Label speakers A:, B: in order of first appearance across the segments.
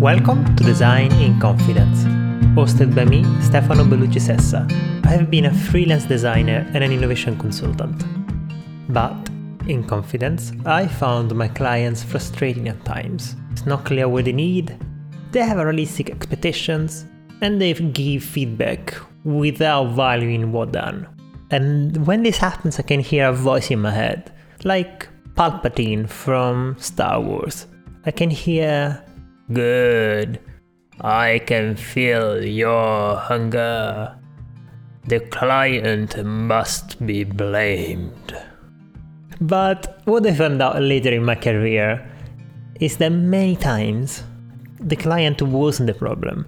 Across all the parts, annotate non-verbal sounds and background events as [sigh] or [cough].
A: Welcome to Designing Confidence, hosted by me, Stefano Bellucci Sessa. I have been a freelance designer and an innovation consultant. But, in confidence, I found my clients frustrating at times. It's not clear what they need, they have realistic expectations, and they give feedback without valuing what done. And when this happens, I can hear a voice in my head, like Palpatine from Star Wars. I can hear, Good, I can feel your hunger. The client must be blamed. But what I found out later in my career is that many times the client wasn't the problem.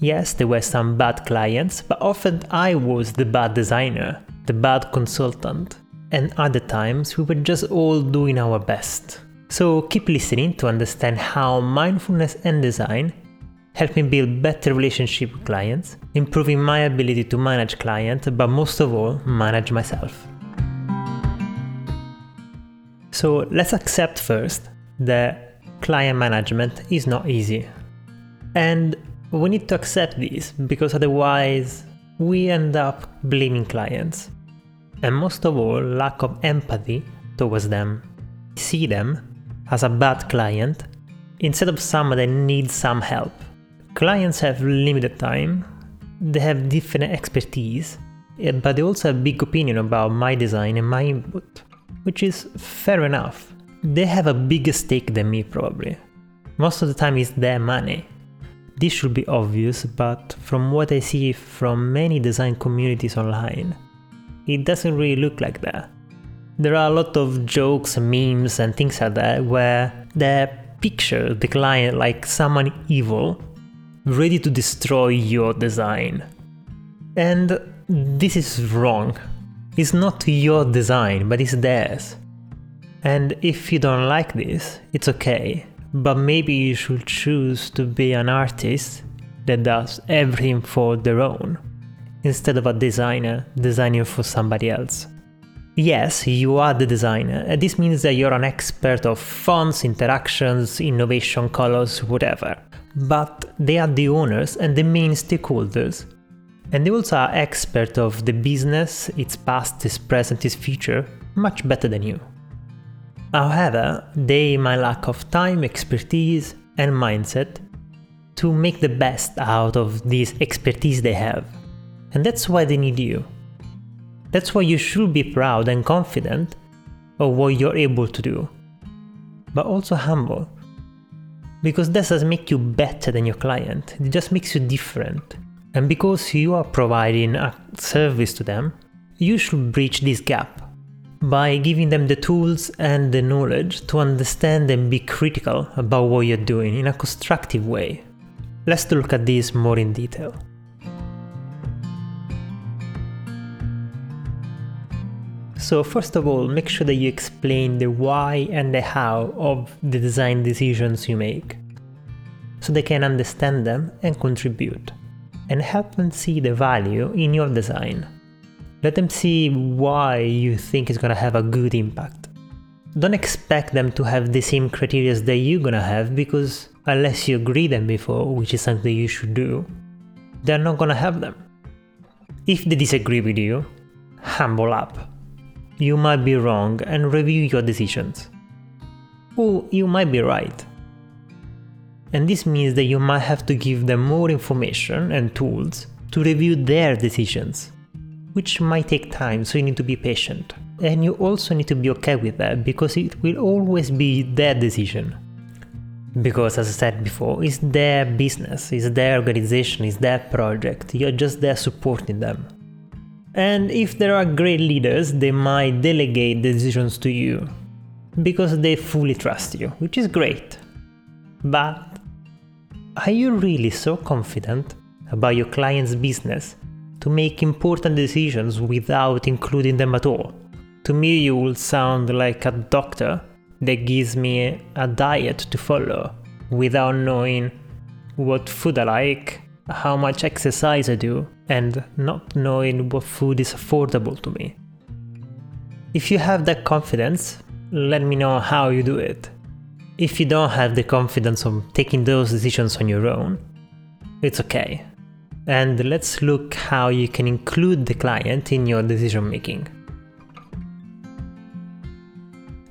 A: Yes, there were some bad clients, but often I was the bad designer the bad consultant, and other times we were just all doing our best. So keep listening to understand how mindfulness and design help me build better relationship with clients, improving my ability to manage clients, but most of all, manage myself. So let's accept first that client management is not easy. And we need to accept this because otherwise we end up blaming clients and most of all, lack of empathy towards them. See them as a bad client instead of someone that needs some help. Clients have limited time, they have different expertise, eh, but they also have big opinion about my design and my input, which is fair enough. They have a bigger stake than me probably. Most of the time it's their money. This should be obvious, but from what I see from many design communities online, it doesn't really look like that. There are a lot of jokes, memes, and things like that where they picture the client like someone evil, ready to destroy your design. And this is wrong. It's not your design, but it's theirs. And if you don't like this, it's okay. But maybe you should choose to be an artist that does everything for their own instead of a designer designing for somebody else. Yes, you are the designer, uh, this means that you're an expert of fonts, interactions, innovation, colors, whatever. But they are the owners and the main stakeholders. And they also are expert of the business, its past, its present, its future, much better than you. However, they might lack of time, expertise, and mindset to make the best out of this expertise they have. And that's why they need you. That's why you should be proud and confident of what you're able to do, but also humble. Because that does make you better than your client, it just makes you different. And because you are providing a service to them, you should bridge this gap by giving them the tools and the knowledge to understand and be critical about what you're doing in a constructive way. Let's look at this more in detail. So first of all, make sure that you explain the why and the how of the design decisions you make, so they can understand them and contribute, and help them see the value in your design. Let them see why you think it's gonna have a good impact. Don't expect them to have the same criteria that you're gonna have because unless you agree them before, which is something you should do, they're not gonna have them. If they disagree with you, humble up you might be wrong and review your decisions. Or you might be right. And this means that you might have to give them more information and tools to review their decisions, which might take time, so you need to be patient. And you also need to be okay with that because it will always be their decision. Because, as I said before, it's their business, it's their organization, it's their project, you're just there supporting them. And if there are great leaders, they might delegate decisions to you because they fully trust you, which is great. But are you really so confident about your client's business to make important decisions without including them at all? To me, you will sound like a doctor that gives me a diet to follow without knowing what food I like, how much exercise I do, and not knowing what food is affordable to me. If you have that confidence, let me know how you do it. If you don't have the confidence of taking those decisions on your own, it's okay. And let's look how you can include the client in your decision making.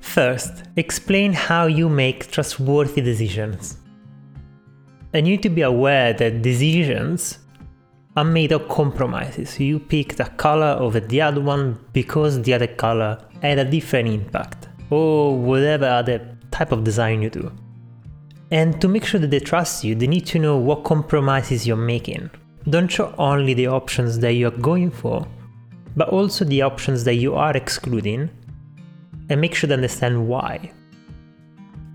A: First, explain how you make trustworthy decisions. And you need to be aware that decisions are made of compromises. You picked a color over the other one because the other color had a different impact, or whatever other type of design you do. And to make sure that they trust you, they need to know what compromises you're making. Don't show only the options that you're going for, but also the options that you are excluding, and make sure they understand why.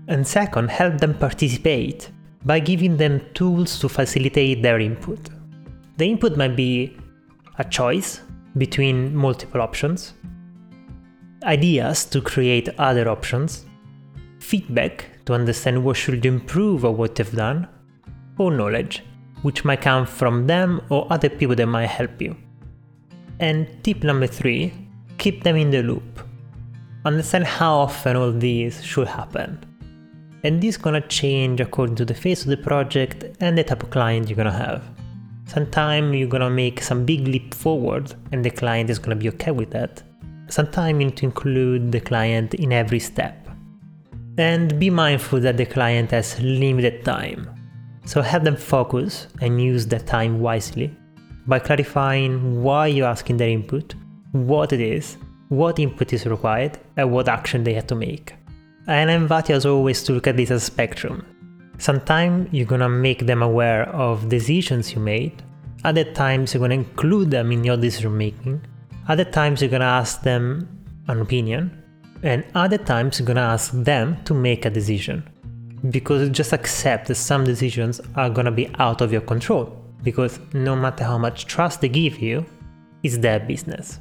A: And second, help them participate by giving them tools to facilitate their input. The input might be a choice between multiple options, ideas to create other options, feedback to understand what should improve or what they've done, or knowledge, which might come from them or other people that might help you. And tip number three, keep them in the loop. Understand how often all these should happen. And this is gonna change according to the phase of the project and the type of client you're gonna have. Sometimes you're gonna make some big leap forward and the client is gonna be okay with that. Sometimes you need to include the client in every step. And be mindful that the client has limited time. So have them focus and use that time wisely by clarifying why you're asking their input, what it is, what input is required, and what action they have to make. And I invite you as always to look at this as a spectrum. Sometimes you're gonna make them aware of decisions you made, other times you're gonna include them in your decision making, other times you're gonna ask them an opinion, and other times you're gonna ask them to make a decision. Because just accept that some decisions are gonna be out of your control, because no matter how much trust they give you, it's their business.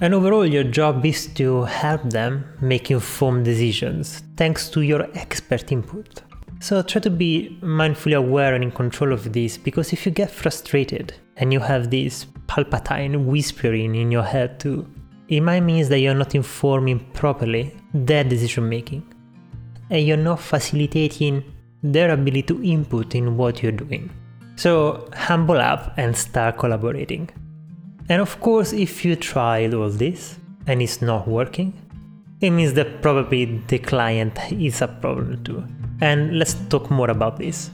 A: And overall, your job is to help them make informed decisions thanks to your expert input. So try to be mindfully aware and in control of this because if you get frustrated and you have this palpatine whispering in your head too, it might mean that you're not informing properly their decision making and you're not facilitating their ability to input in what you're doing. So humble up and start collaborating. And of course, if you tried all this and it's not working, it means that probably the client is a problem too. And let's talk more about this.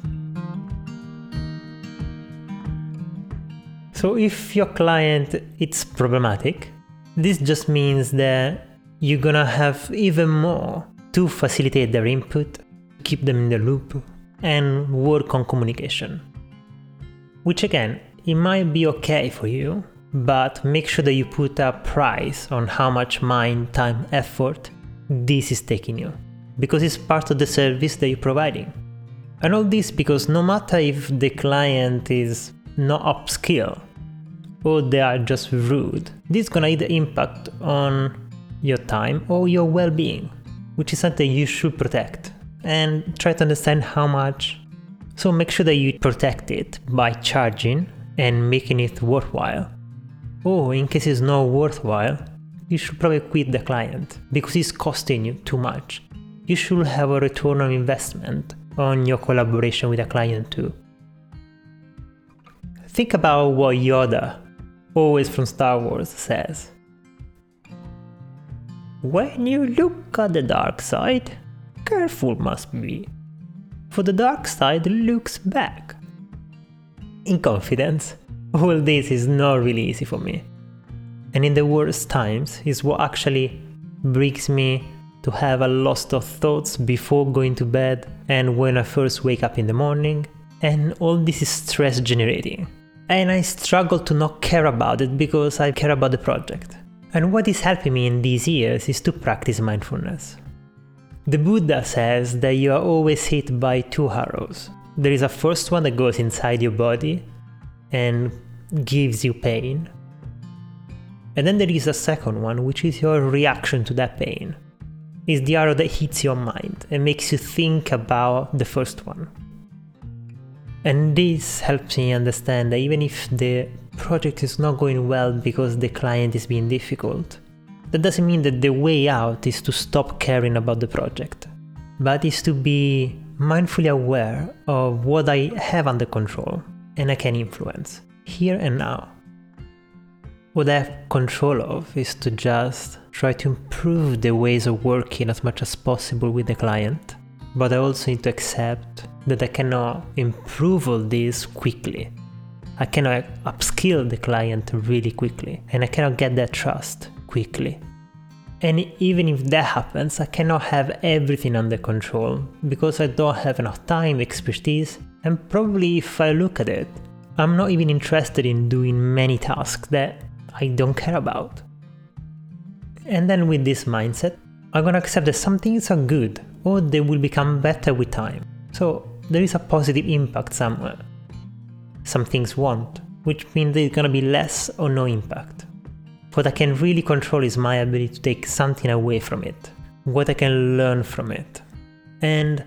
A: So if your client it's problematic, this just means that you're gonna have even more to facilitate their input, keep them in the loop, and work on communication. Which again, it might be okay for you, but make sure that you put a price on how much mind, time, effort this is taking you because it's part of the service that you're providing. And all this because no matter if the client is not upskill or they are just rude, this is gonna either impact on your time or your well-being, which is something you should protect and try to understand how much. So make sure that you protect it by charging and making it worthwhile. Or in case it's not worthwhile, you should probably quit the client because it's costing you too much you should have a return on investment on your collaboration with a client too. Think about what Yoda, always from Star Wars, says. When you look at the dark side, careful must be, for the dark side looks back. In confidence, [laughs] all this is not really easy for me. And in the worst times is what actually brings me to have a lot of thoughts before going to bed and when I first wake up in the morning, and all this is stress generating. And I struggle to not care about it because I care about the project. And what is helping me in these years is to practice mindfulness. The Buddha says that you are always hit by two arrows. There is a first one that goes inside your body and gives you pain. And then there is a second one, which is your reaction to that pain is the arrow that hits your mind and makes you think about the first one. And this helps me understand that even if the project is not going well because the client is being difficult, that doesn't mean that the way out is to stop caring about the project. but is to be mindfully aware of what I have under control and I can influence here and now. What I have control of is to just try to improve the ways of working as much as possible with the client, but I also need to accept that I cannot improve all this quickly. I cannot upskill the client really quickly, and I cannot get that trust quickly. And even if that happens, I cannot have everything under control because I don't have enough time, expertise, and probably if I look at it, I'm not even interested in doing many tasks that I don't care about. And then with this mindset, I'm gonna accept that some things are good or they will become better with time. So there is a positive impact somewhere. Some things won't, which means there's gonna be less or no impact. What I can really control is my ability to take something away from it, what I can learn from it. And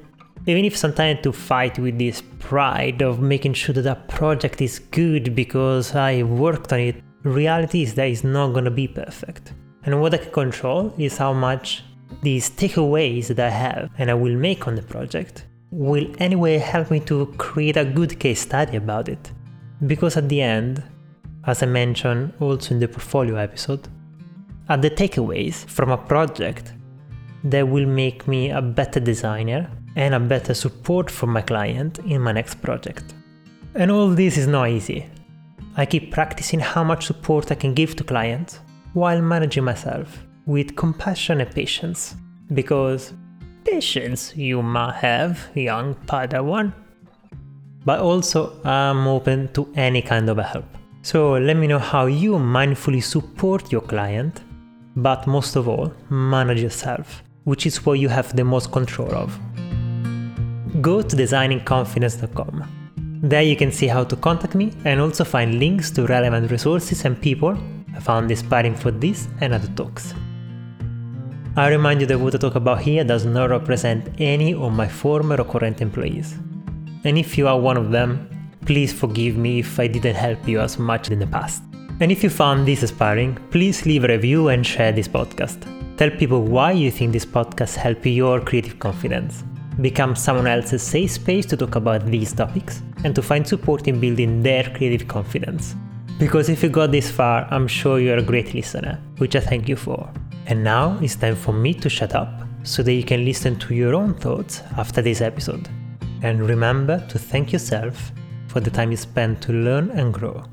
A: even if sometimes to fight with this pride of making sure that a project is good because I worked on it, reality is that it's not gonna be perfect. And what I can control is how much these takeaways that I have and I will make on the project will anyway help me to create a good case study about it. Because at the end, as I mentioned also in the portfolio episode, are the takeaways from a project that will make me a better designer and a better support for my client in my next project. And all this is not easy. I keep practicing how much support I can give to clients while managing myself with compassion and patience. Because patience you might have, young Padawan. But also, I'm open to any kind of help. So let me know how you mindfully support your client, but most of all, manage yourself, which is what you have the most control of. Go to designingconfidence.com there you can see how to contact me and also find links to relevant resources and people I found inspiring for this and other talks. I remind you that what I talk about here does not represent any of my former or current employees. And if you are one of them, please forgive me if I didn't help you as much in the past. And if you found this inspiring, please leave a review and share this podcast. Tell people why you think this podcast helps your creative confidence become someone else's safe space to talk about these topics and to find support in building their creative confidence. Because if you got this far, I'm sure you're a great listener, which I thank you for. And now it's time for me to shut up so that you can listen to your own thoughts after this episode. And remember to thank yourself for the time you spent to learn and grow.